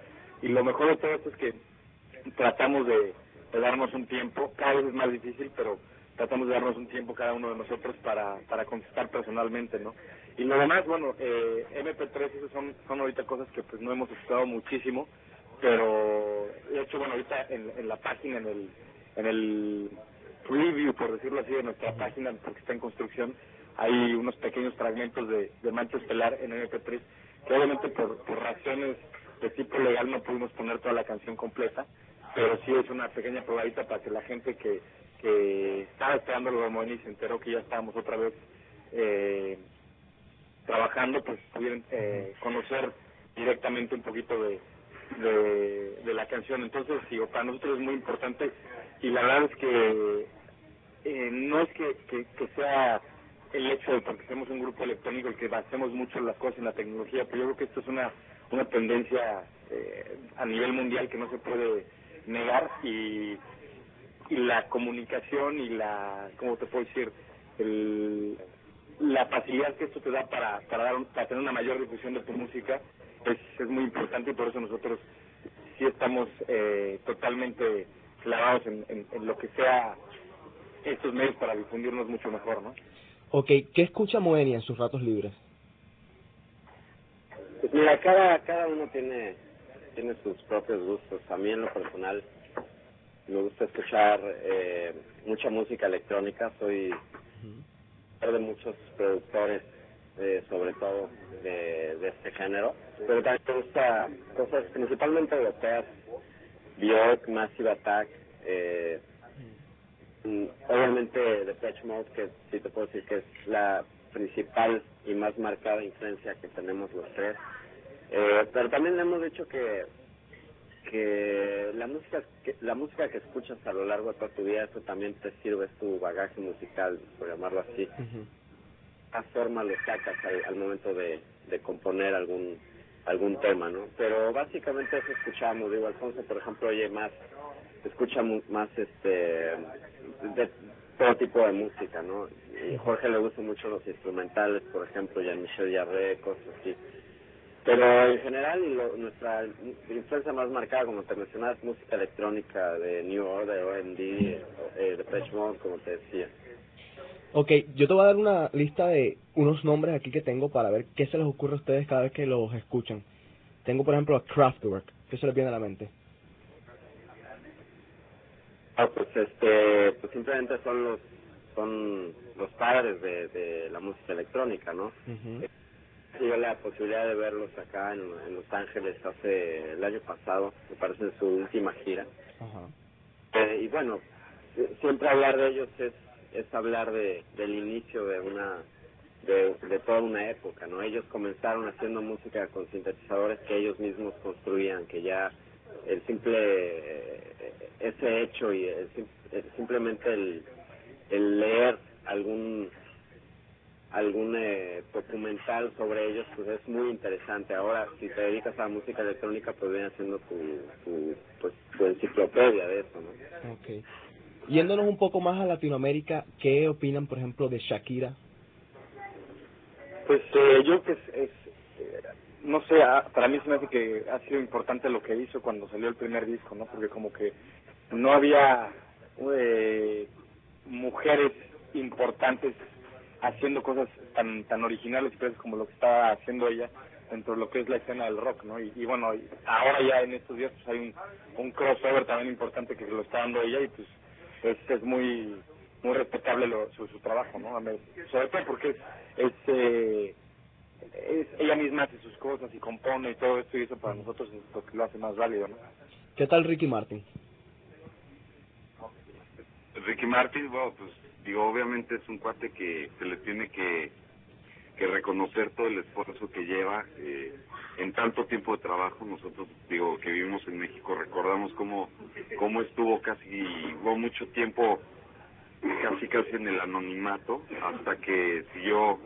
Y lo mejor de todo esto es que tratamos de, de darnos un tiempo, cada vez es más difícil, pero tratamos de darnos un tiempo cada uno de nosotros para, para contestar personalmente, ¿no? Y lo demás, bueno, eh, MP3, esos son, son ahorita cosas que pues no hemos estudiado muchísimo, pero de hecho, bueno, ahorita en, en la página, en el, en el preview, por decirlo así, de nuestra página, porque está en construcción, hay unos pequeños fragmentos de, de Manto Estelar en MP3, que obviamente por, por razones de tipo legal no pudimos poner toda la canción completa, pero sí es una pequeña probadita para que la gente que, que estaba esperando de Moenia y se enteró que ya estábamos otra vez eh, trabajando, pues pudieran eh, conocer directamente un poquito de, de, de la canción. Entonces, digo, para nosotros es muy importante y la verdad es que eh, no es que, que, que sea el hecho de porque somos un grupo electrónico el que basemos mucho las cosas en la tecnología, pero yo creo que esto es una, una tendencia eh, a nivel mundial que no se puede negar y, y la comunicación y la, ¿cómo te puedo decir? El, la facilidad que esto te da para, para, dar, para tener una mayor difusión de tu música es, es muy importante y por eso nosotros sí estamos eh, totalmente clavados en, en lo que sea estos medios para difundirnos mucho mejor, ¿no? Ok, ¿qué escucha Moenia en sus ratos libres? Pues mira, cada, cada uno tiene, tiene sus propios gustos. A mí en lo personal me gusta escuchar eh, mucha música electrónica. Soy de muchos productores, eh, sobre todo de, de este género. Pero también me gusta cosas principalmente europeas. Björk, Massive Attack, eh, mm, obviamente Depeche Mode, que sí te puedo decir que es la principal y más marcada influencia que tenemos los tres. Eh, pero también le hemos dicho que que la música que la música que escuchas a lo largo de toda tu vida eso también te sirve es tu bagaje musical por llamarlo así. A forma lo sacas al, al momento de, de componer algún algún tema no pero básicamente eso escuchamos. Digo Alfonso por ejemplo oye más escucha mu- más este de todo tipo de música no y Jorge le gustan mucho los instrumentales por ejemplo Jean-Michel Jarre cosas así pero en general lo- nuestra influencia más marcada, como te mencionabas, es música electrónica de New Order, OMD, eh, Depeche Mode, como te decía. Ok, yo te voy a dar una lista de unos nombres aquí que tengo para ver qué se les ocurre a ustedes cada vez que los escuchan. Tengo, por ejemplo, a Kraftwerk. ¿Qué se les viene a la mente? Ah, pues este, pues simplemente son los son los padres de, de la música electrónica, ¿no? Tuve la posibilidad de verlos acá en, en Los Ángeles hace el año pasado, me parece en su última gira. Eh, y bueno, eh, siempre hablar de ellos es, es hablar de, del inicio de una de, de toda una época, ¿no? Ellos comenzaron haciendo música con sintetizadores que ellos mismos construían, que ya el simple ese hecho y el sim- el- simplemente el, el leer algún algún eh, documental sobre ellos pues es muy interesante ahora si te dedicas a la música electrónica pues viene siendo tu, tu pues tu enciclopedia de eso no Ok. Yéndonos un poco más a Latinoamérica, ¿qué opinan, por ejemplo, de Shakira? Pues eh, yo que es, es, no sé, a- para mí se me hace que ha sido importante lo que hizo cuando salió el primer disco, ¿no? Porque como que no había eh, mujeres importantes haciendo cosas tan tan originales creativas como lo que está haciendo ella dentro de lo que es la escena del rock, ¿no? Y, y bueno, ahora ya en estos días pues hay un, crossover también importante que lo está dando ella y pues es, es muy muy respetable lo- su, su trabajo, ¿no? Sobre todo porque es, es, eh, es- ella misma hace sus cosas y compone y todo esto y eso para nosotros es lo que lo hace más válido, ¿no? ¿Qué tal Ricky Martin? Ricky Martin, bueno, pues digo, obviamente es un cuate que se le tiene que, que reconocer todo el esfuerzo que lleva eh, en tanto tiempo de trabajo. Nosotros, digo, que vivimos en México, recordamos cómo, cómo estuvo casi, hubo mucho tiempo casi casi en el anonimato hasta que siguió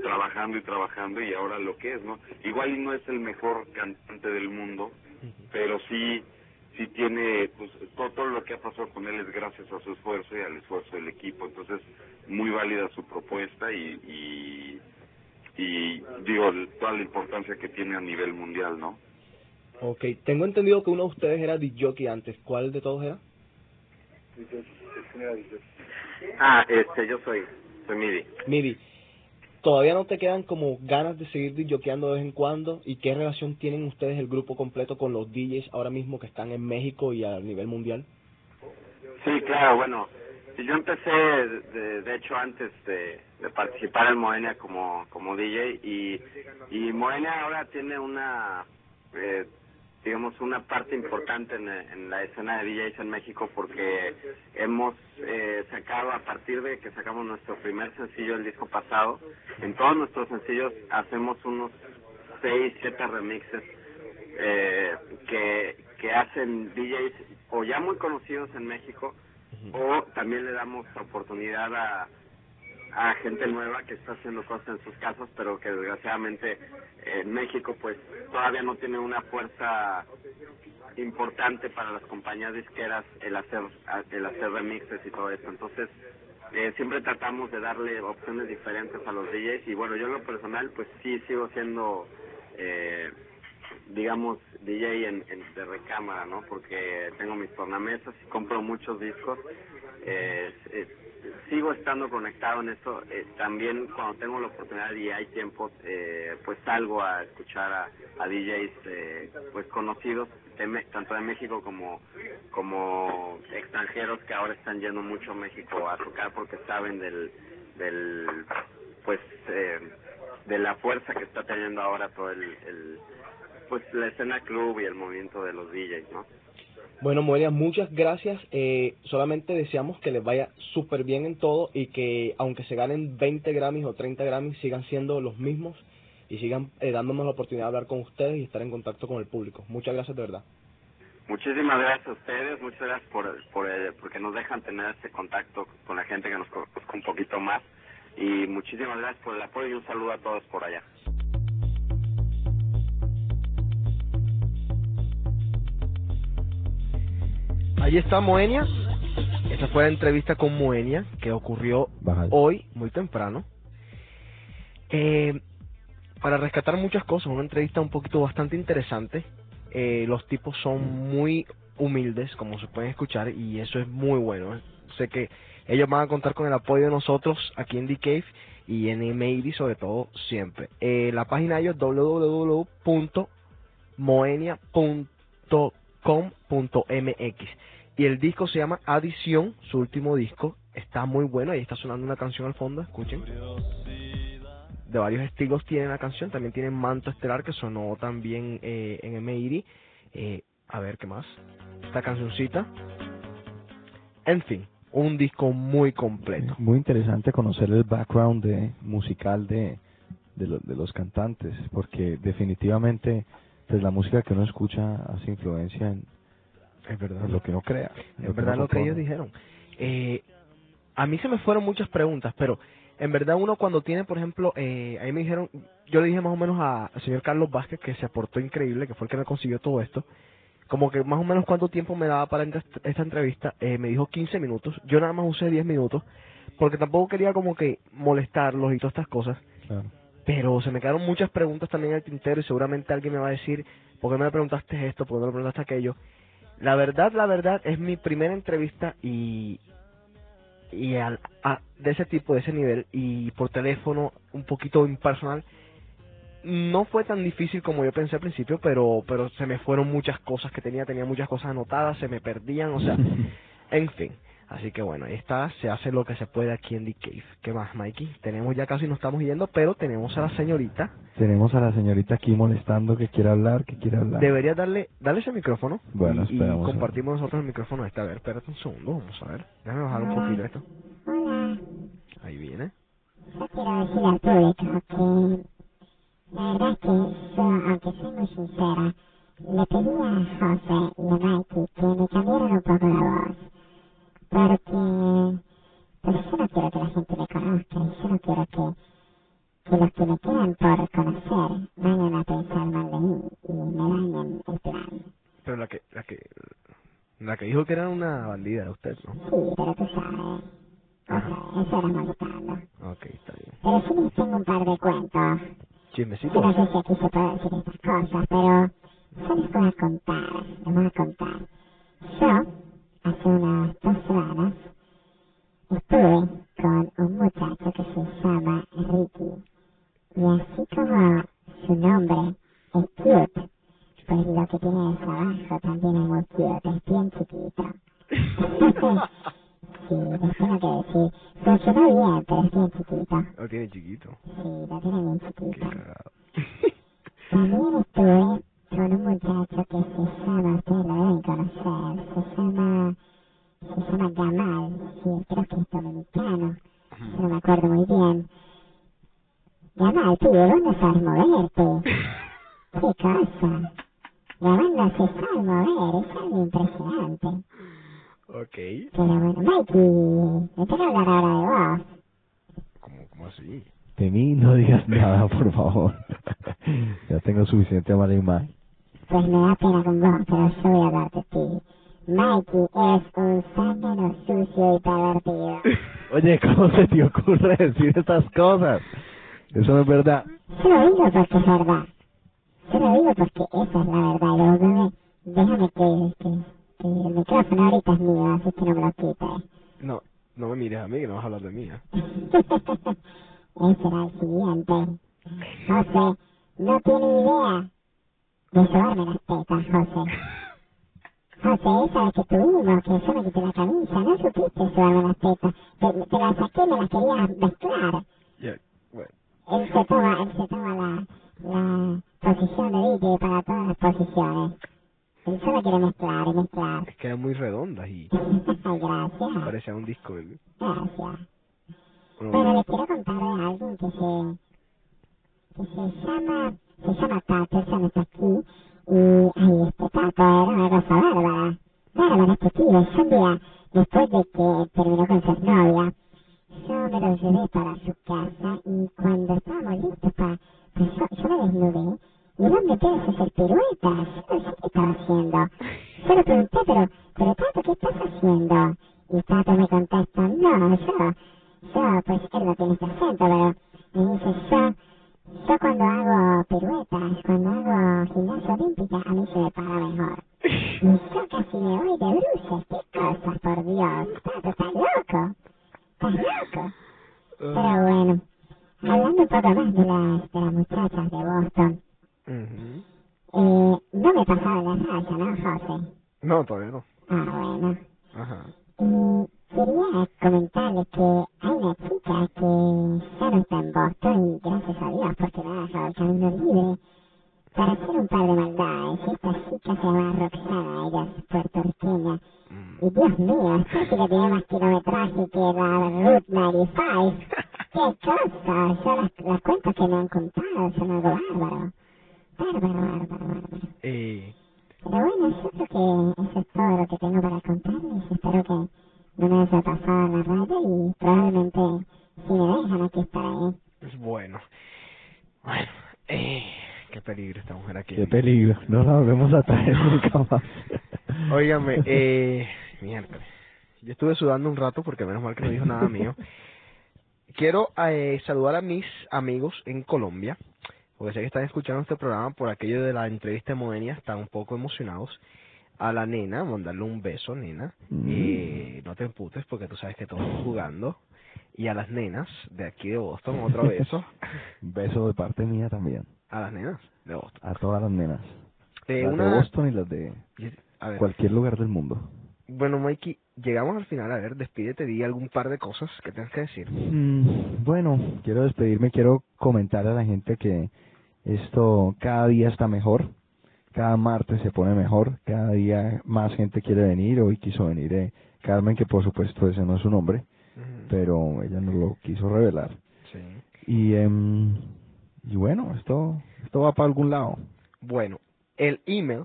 trabajando y trabajando y ahora lo que es, ¿no? Igual y no es el mejor cantante del mundo, pero sí sí tiene pues todo, todo lo que ha pasado con él es gracias a su esfuerzo y al esfuerzo del equipo entonces muy válida su propuesta y y, y digo toda la importancia que tiene a nivel mundial no Ok, tengo entendido que uno de ustedes era DJ antes. ¿Cuál de todos era? Ah, este, yo soy, soy Midi. Midi, ¿todavía no te quedan como ganas de seguir DJeando de vez en cuando? ¿Y qué relación tienen ustedes, el grupo completo, con los DJs ahora mismo que están en México y a nivel mundial? Sí, claro, bueno, yo empecé, de, de hecho, antes de, de participar en Moenia como, como DJ y, y Moenia ahora tiene una, eh, digamos, una parte importante en, en la escena de DJs en México porque hemos eh, sacado, a partir de que sacamos nuestro primer sencillo el disco pasado, en todos nuestros sencillos hacemos unos seis, siete remixes eh, que, que hacen DJs o ya muy conocidos en México o también le damos oportunidad a, a gente nueva que está haciendo cosas en sus casas pero que desgraciadamente en México pues todavía no tiene una fuerza importante para las compañías disqueras el hacer el hacer remixes y todo esto. Entonces eh, siempre tratamos de darle opciones diferentes a los DJs y bueno yo en lo personal pues sí sigo siendo eh, digamos DJ en, de recámara no porque tengo mis tornamesas y compro muchos discos eh, sigo estando conectado en esto eh, también cuando tengo la oportunidad y hay tiempo eh, pues salgo a escuchar a, a DJs eh, pues conocidos de tanto de México como como extranjeros que ahora están yendo mucho a México a tocar porque saben del del pues eh, de la fuerza que está teniendo ahora todo el, el pues la escena club y el movimiento de los DJs no Bueno, Moelia, muchas gracias. Eh, solamente deseamos que les vaya súper bien en todo y que aunque se ganen 20 Grammys o 30 Grammys, sigan siendo los mismos y sigan eh, dándonos la oportunidad de hablar con ustedes y estar en contacto con el público. Muchas gracias de verdad. Muchísimas gracias a ustedes, muchas gracias por, por eh, porque nos dejan tener este contacto con la gente que nos conozca un poquito más y muchísimas gracias por el apoyo y un saludo a todos por allá. Ahí está Moenia. Esa fue la entrevista con Moenia que ocurrió hoy, muy temprano. Eh, para rescatar muchas cosas, una entrevista un poquito bastante interesante. Eh, los tipos son muy humildes, como se pueden escuchar, y eso es muy bueno. Sé que ellos van a contar con el apoyo de nosotros aquí en The Cave y en MAD sobre todo siempre. Eh, la página de ellos www.moenia.com.mx y el disco se llama Adición, su último disco. Está muy bueno, ahí está sonando una canción al fondo, escuchen. De varios estilos tiene la canción, también tiene Manto Estelar que sonó también eh, en MIDI. Eh, a ver qué más. Esta cancioncita. En fin, un disco muy completo. Muy interesante conocer el background de, musical de, de los cantantes, porque definitivamente pues la música que uno escucha hace influencia en, Es verdad. en lo que uno crea. en Es verdad lo que ellos dijeron. Eh, a mí se me fueron muchas preguntas, pero en verdad uno cuando tiene, por ejemplo, eh, ahí me dijeron, yo le dije más o menos a- al señor Carlos Vázquez que se aportó increíble, que fue el que me consiguió todo esto, como que más o menos cuánto tiempo me daba para esta entrevista, eh, me dijo 15 minutos, yo nada más usé 10 minutos, porque tampoco quería como que molestarlos y todas estas cosas, Claro. Pero se me quedaron muchas preguntas también el tintero y seguramente alguien me va a decir, ¿por qué me preguntaste esto? ¿Por qué me preguntaste aquello? La verdad, la verdad, es mi primera entrevista y, y al, a- de ese tipo, de ese nivel, y por teléfono, un poquito impersonal, no fue tan difícil como yo pensé al principio, pero, pero se me fueron muchas cosas que tenía, tenía muchas cosas anotadas, se me perdían, o sea, en fin. Así que bueno, ahí está, se hace lo que se puede aquí en The Cave. ¿Qué más, Mikey? Tenemos ya casi nos estamos yendo, pero tenemos a la señorita. Tenemos a la señorita aquí molestando que quiere hablar, que quiere hablar. Debería darle, darle ese micrófono. Bueno, y, y compartimos nosotros el micrófono este. A ver, espérate un segundo, vamos a ver. Déjame bajar un poquito esto. Hola, Ahí viene. yo quiero decirle al público que la verdad es que yo, aunque soy muy sincera, le pedí a José y a Mikey que me cambiaran un poco la voz. Porque, pues yo no quiero que la gente me conozca y yo no quiero que, que los que me quedan por conocer vayan a pensar mal de mí y me dañen el plan. Pero la que, la que, la que dijo que era una bandida usted, ¿no? Sí, pero tú sabes. O sea, eso era molestando. Ok, está bien. Pero sí les tengo un par de cuentos. Yo no Chismecitos. sé si aquí se puede decir estas cosas, pero yo les voy a contar, les voy a contar. Yo, hace unas dos semanas, estuve con un muchacho que se llama Ricky. Y así como su nombre es cute, pues lo que tiene de abajo también es muy cute, es bien chiquito. sí, les tengo que decir, funcionó bien, pero es bien chiquito. Lo tiene chiquito. Sí, lo tiene bien chiquito. También estuve con un muchacho que se llama, ustedes lo deben conocer, se acuerdo muy bien. Gamal, tío, vos no sabes moverte. ¿Qué cosa? Gamal no se sabe mover, es algo impresionante. ok. Pero bueno, Mikey, me tengo que hablar ahora de vos. ¿Cómo, cómo así? De mí no digas nada, por favor. ya tengo suficiente mala imagen. Pues me da pena con vos, pero yo voy a hablar de ti. Mikey es un zángano sucio y pervertido. Oye, ¿cómo se te ocurre decir estas cosas? Eso no es verdad. Yo lo digo porque es verdad. Yo lo digo porque esa es la verdad. Y luego me, déjame que, que, que el micrófono ahorita es mío, así que no me lo quites. No, no me mires a mí, que no vas a hablar de mí. ¿eh? Ese era el siguiente. José, no tiene idea de sobarme las tetas, José. José, esa que tuvimos, que yo me quité la camisa, no supiste sobarme las tetas. Te, te las saqué, me las querías mezclar. Bueno. Él se toma, él se toma la, la posición de DJ para todas las posiciones. Él solo quiere mezclar y mezclar. Es que eran muy redondas y gracias. parecía un disco. ¿eh? Gracias. Bueno, Bueno, les quiero contar de alguien que se, que se llama, se llama no está aquí, y, este Tato era una cosa bárbara, bárbara este tío, yo un día, después de que terminó con su novia, yo me lo llevé para su casa, y cuando estábamos listos para, pues yo, yo me desnudé, y el hombre a hacer piruetas, yo no sé qué estaba haciendo, yo le pregunté, pero, pero Tato, ¿qué estás haciendo? Y Tato me contesta, no, yo, yo, pues él no tiene este acento, pero me dice, yo, yo cuando hago piruetas, cuando hago gimnasia olímpica, a mí se me para mejor. Y yo casi me voy de bruces, qué cosas, por Dios, Tato, estás loco, estás loco. Pero bueno, hablando un poco más de las, de las muchachas de Boston, Ujú. eh, no me pasaba la raya, ¿no, José? No, todavía no. Ah, bueno. Ajá. Y quería comentarle que hay una chica que ya no está en Boston y gracias a Dios porque me ha dejado el camino libre para hacer un par de maldades. Esta chica se llama Roxana, ella es puertorriqueña. Mm. Y Dios mío, esta chica tiene más kilometraje que la Route 95. ¡Qué cosa! Yo las, las cuentas que me han contado son algo bárbaro. Bárbaro, bárbaro, bárbaro. Eh, Pero bueno, yo creo que eso es todo lo que tengo para contarles. Espero que no me haya pasado la radio y probablemente si me dejan aquí estaré. es bueno. Bueno, eh, qué peligro esta mujer aquí. Qué peligro. No la volvemos a traer nunca más. Óigame, eh, miércoles. Yo estuve sudando un rato porque menos mal que no dijo nada mío. quiero eh, saludar a mis amigos en Colombia, porque sé que están escuchando este programa por aquello de la entrevista de Modenia, están un poco emocionados. A la nena, mandarle un beso, nena. Mm. Eh, no te emputes porque tú sabes que todos están jugando. Y a las nenas de aquí de Boston, otro beso. Un beso de parte mía también. A las nenas de Boston. A todas las nenas. Eh, las una- de Boston y las de A ver, cualquier lugar del mundo. bueno, Mikey, llegamos al final. A ver, despídete, di algún par de cosas que tengas que decir. Mm, bueno, quiero despedirme, quiero comentar a la gente que esto cada día está mejor, cada martes se pone mejor, cada día más gente quiere venir, hoy quiso venir eh, Carmen, que por supuesto ese no es su nombre, pero ella nos lo quiso revelar. Sí. Y, em, y bueno, esto, esto va para algún lado. Bueno, el email,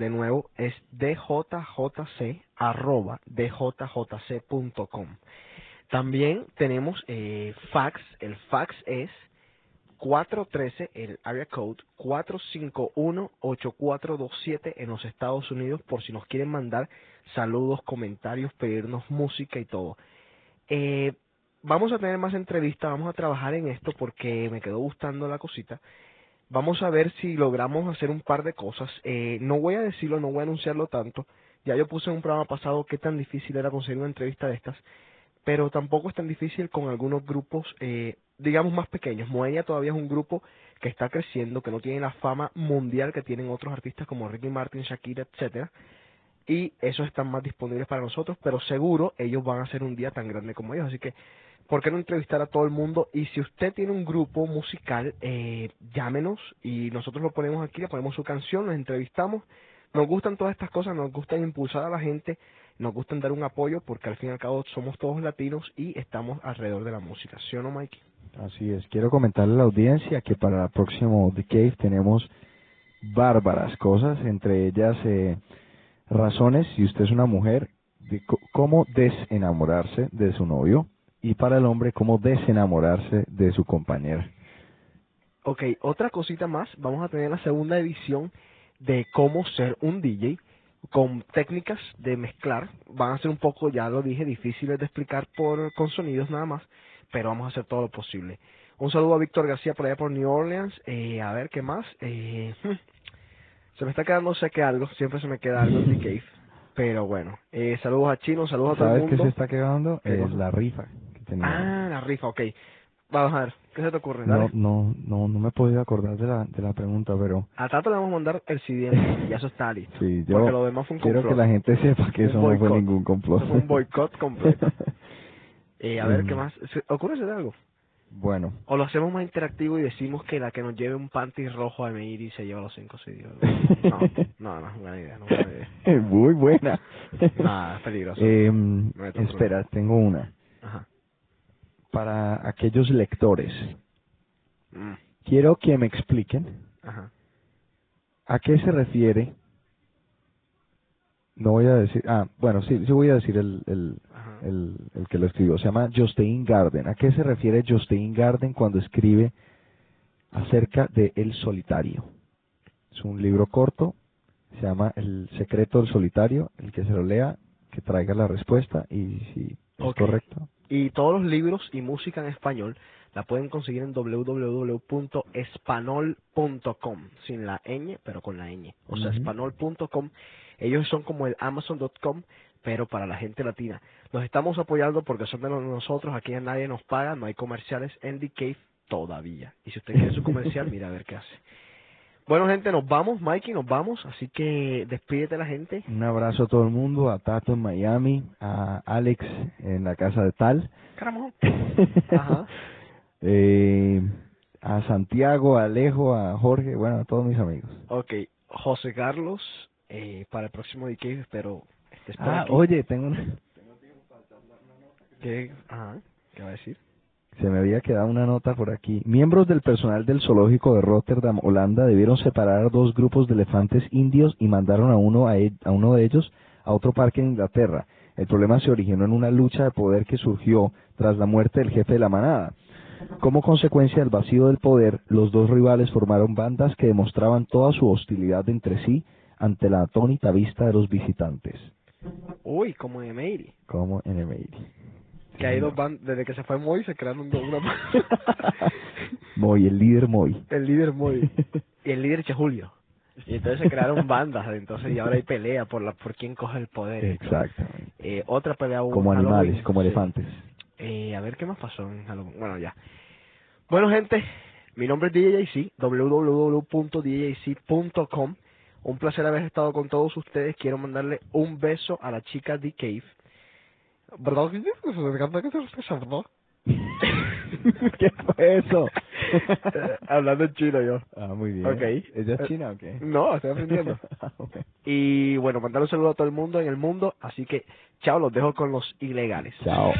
de nuevo, es djjc arroba djjc.com. También tenemos eh, fax. El fax es 413, el area code 451-8427 en los Estados Unidos, por si nos quieren mandar saludos, comentarios, pedirnos música y todo. Eh, vamos a tener más entrevistas, vamos a trabajar en esto porque me quedó gustando la cosita. Vamos a ver si logramos hacer un par de cosas. Eh, no voy a decirlo, no voy a anunciarlo tanto. Ya yo puse en un programa pasado qué tan difícil era conseguir una entrevista de estas, pero tampoco es tan difícil con algunos grupos, eh, digamos, más pequeños. Moenia todavía es un grupo que está creciendo, que no tiene la fama mundial que tienen otros artistas como Ricky Martin, Shakira, etcétera y esos están más disponibles para nosotros, pero seguro ellos van a ser un día tan grande como ellos, así que ¿por qué no entrevistar a todo el mundo? Y si usted tiene un grupo musical, eh, llámenos y nosotros lo ponemos aquí, le ponemos su canción, nos entrevistamos. Nos gustan todas estas cosas, nos gustan impulsar a la gente, nos gustan dar un apoyo porque al fin y al cabo somos todos latinos y estamos alrededor de la música, ¿sí o no? Así es, quiero comentarle a la audiencia que para el próximo The Cave tenemos bárbaras cosas, entre ellas eh, razones, si usted es una mujer, de cómo desenamorarse de su novio y para el hombre, cómo desenamorarse de su compañera. Ok, otra cosita más, vamos a tener la segunda edición de cómo ser un DJ con técnicas de mezclar. Van a ser un poco, ya lo dije, difíciles de explicar por con sonidos nada más, pero vamos a hacer todo lo posible. Un saludo a Víctor García por allá por New Orleans. Eh, a ver, ¿qué más? Eh, hmm, se me está quedando sé que algo, siempre se me queda algo en The Cave. Pero bueno, eh, saludos a Chino, saludos a todo el ¿Sabes qué mundo. se está quedando? ¿Qué Es la rifa tenía. Ah, la rifa, ok. Vamos a ver, ¿qué se te ocurre? no, Dale. no, no, no me he podido acordar de la, de la pregunta, pero A Tato le vamos a mandar el CD y eso está listo. sí, yo Porque lo demás fue un quiero que complot. la gente sepa que Un eso no fue ningún complot. Eso fue un boicot completo. Eh, a ver, Mm. ¿qué más? ¿Se- ¿Ocurre hacer algo? Bueno, O lo hacemos más interactivo y decimos que la que nos lleve un panty rojo a Meiri se lleva los cinco CDs. No, no, no, es buena idea, no es buena idea. muy buena. Nada, es peligroso. Eh, espera, tengo una. Para aquellos lectores, Mm, quiero que me expliquen Ajá. a qué se refiere. No voy a decir. Ah, bueno, sí, sí voy a decir el, el, el, el que lo escribió. Se llama Jostein Garden. ¿A qué se refiere Jostein Garden cuando escribe acerca de El Solitario? Es un libro corto. Se llama El secreto del solitario. El que se lo lea, que traiga la respuesta. Y si es correcto. Y todos los libros y música en español la pueden conseguir en www.espanol.com, sin la ñ, pero con la ñ. O sea, Ujú. espanol.com. Ellos son como el amazon.com, pero para la gente latina. Los estamos apoyando porque son de nosotros, aquí a nadie nos paga, no hay comerciales en The Cave todavía. Y si usted quiere su comercial, mira a ver qué hace. Bueno, gente, nos vamos, Mikey, nos vamos, así que despídete la gente. Un abrazo a todo el mundo, a Tato en Miami, a Alex en la casa de Tal, Caramba. Ajá. eh, a Santiago, a Alejo, a Jorge, bueno, a todos mis amigos. Ok, José Carlos, eh, para el próximo The Cave, espero estés por Ah, aquí. oye, tengo una- ¿Qué, ajá, ¿Qué va a decir? Se me había quedado una nota por aquí. Miembros del personal del zoológico de Rotterdam, Holanda, debieron separar dos grupos de elefantes indios y mandaron a uno, a, e- a uno de ellos a otro parque en Inglaterra. El problema se originó en una lucha de poder que surgió tras la muerte del jefe de la manada. Como consecuencia del vacío del poder, los dos rivales formaron bandas que demostraban toda su hostilidad entre sí ante la atónita vista de los visitantes, Uy, como de Meiri. como en Emery. Que hay dos bandas, desde que se fue Moy se crearon dos, una Moy, el líder Moy. el líder Moy y el líder Che Julio. Y entonces se crearon bandas, entonces y ahora hay pelea por la por quién coge el poder. Exactamente. Eh, otra pelea hubo Como animales, Halloween, como elefantes. Eh, a ver qué más pasó en Halloween. Bueno, ya. Bueno, gente, mi nombre es DJC, www.djc.com. Un placer haber estado con todos ustedes. Quiero mandarle un beso a la chica de Cave. ¿Verdad? Me encanta que se lo escucha, ¿verdad? ¿Qué fue eso? Eh, Hablando en chino yo. Ah, muy bien. Ok. ¿Ella es Eh, china o qué? No, estoy aprendiendo. Ah, ok. y bueno, mandar un saludo a todo el mundo en el mundo. Así que, chao, los dejo con los ilegales. Chao. Que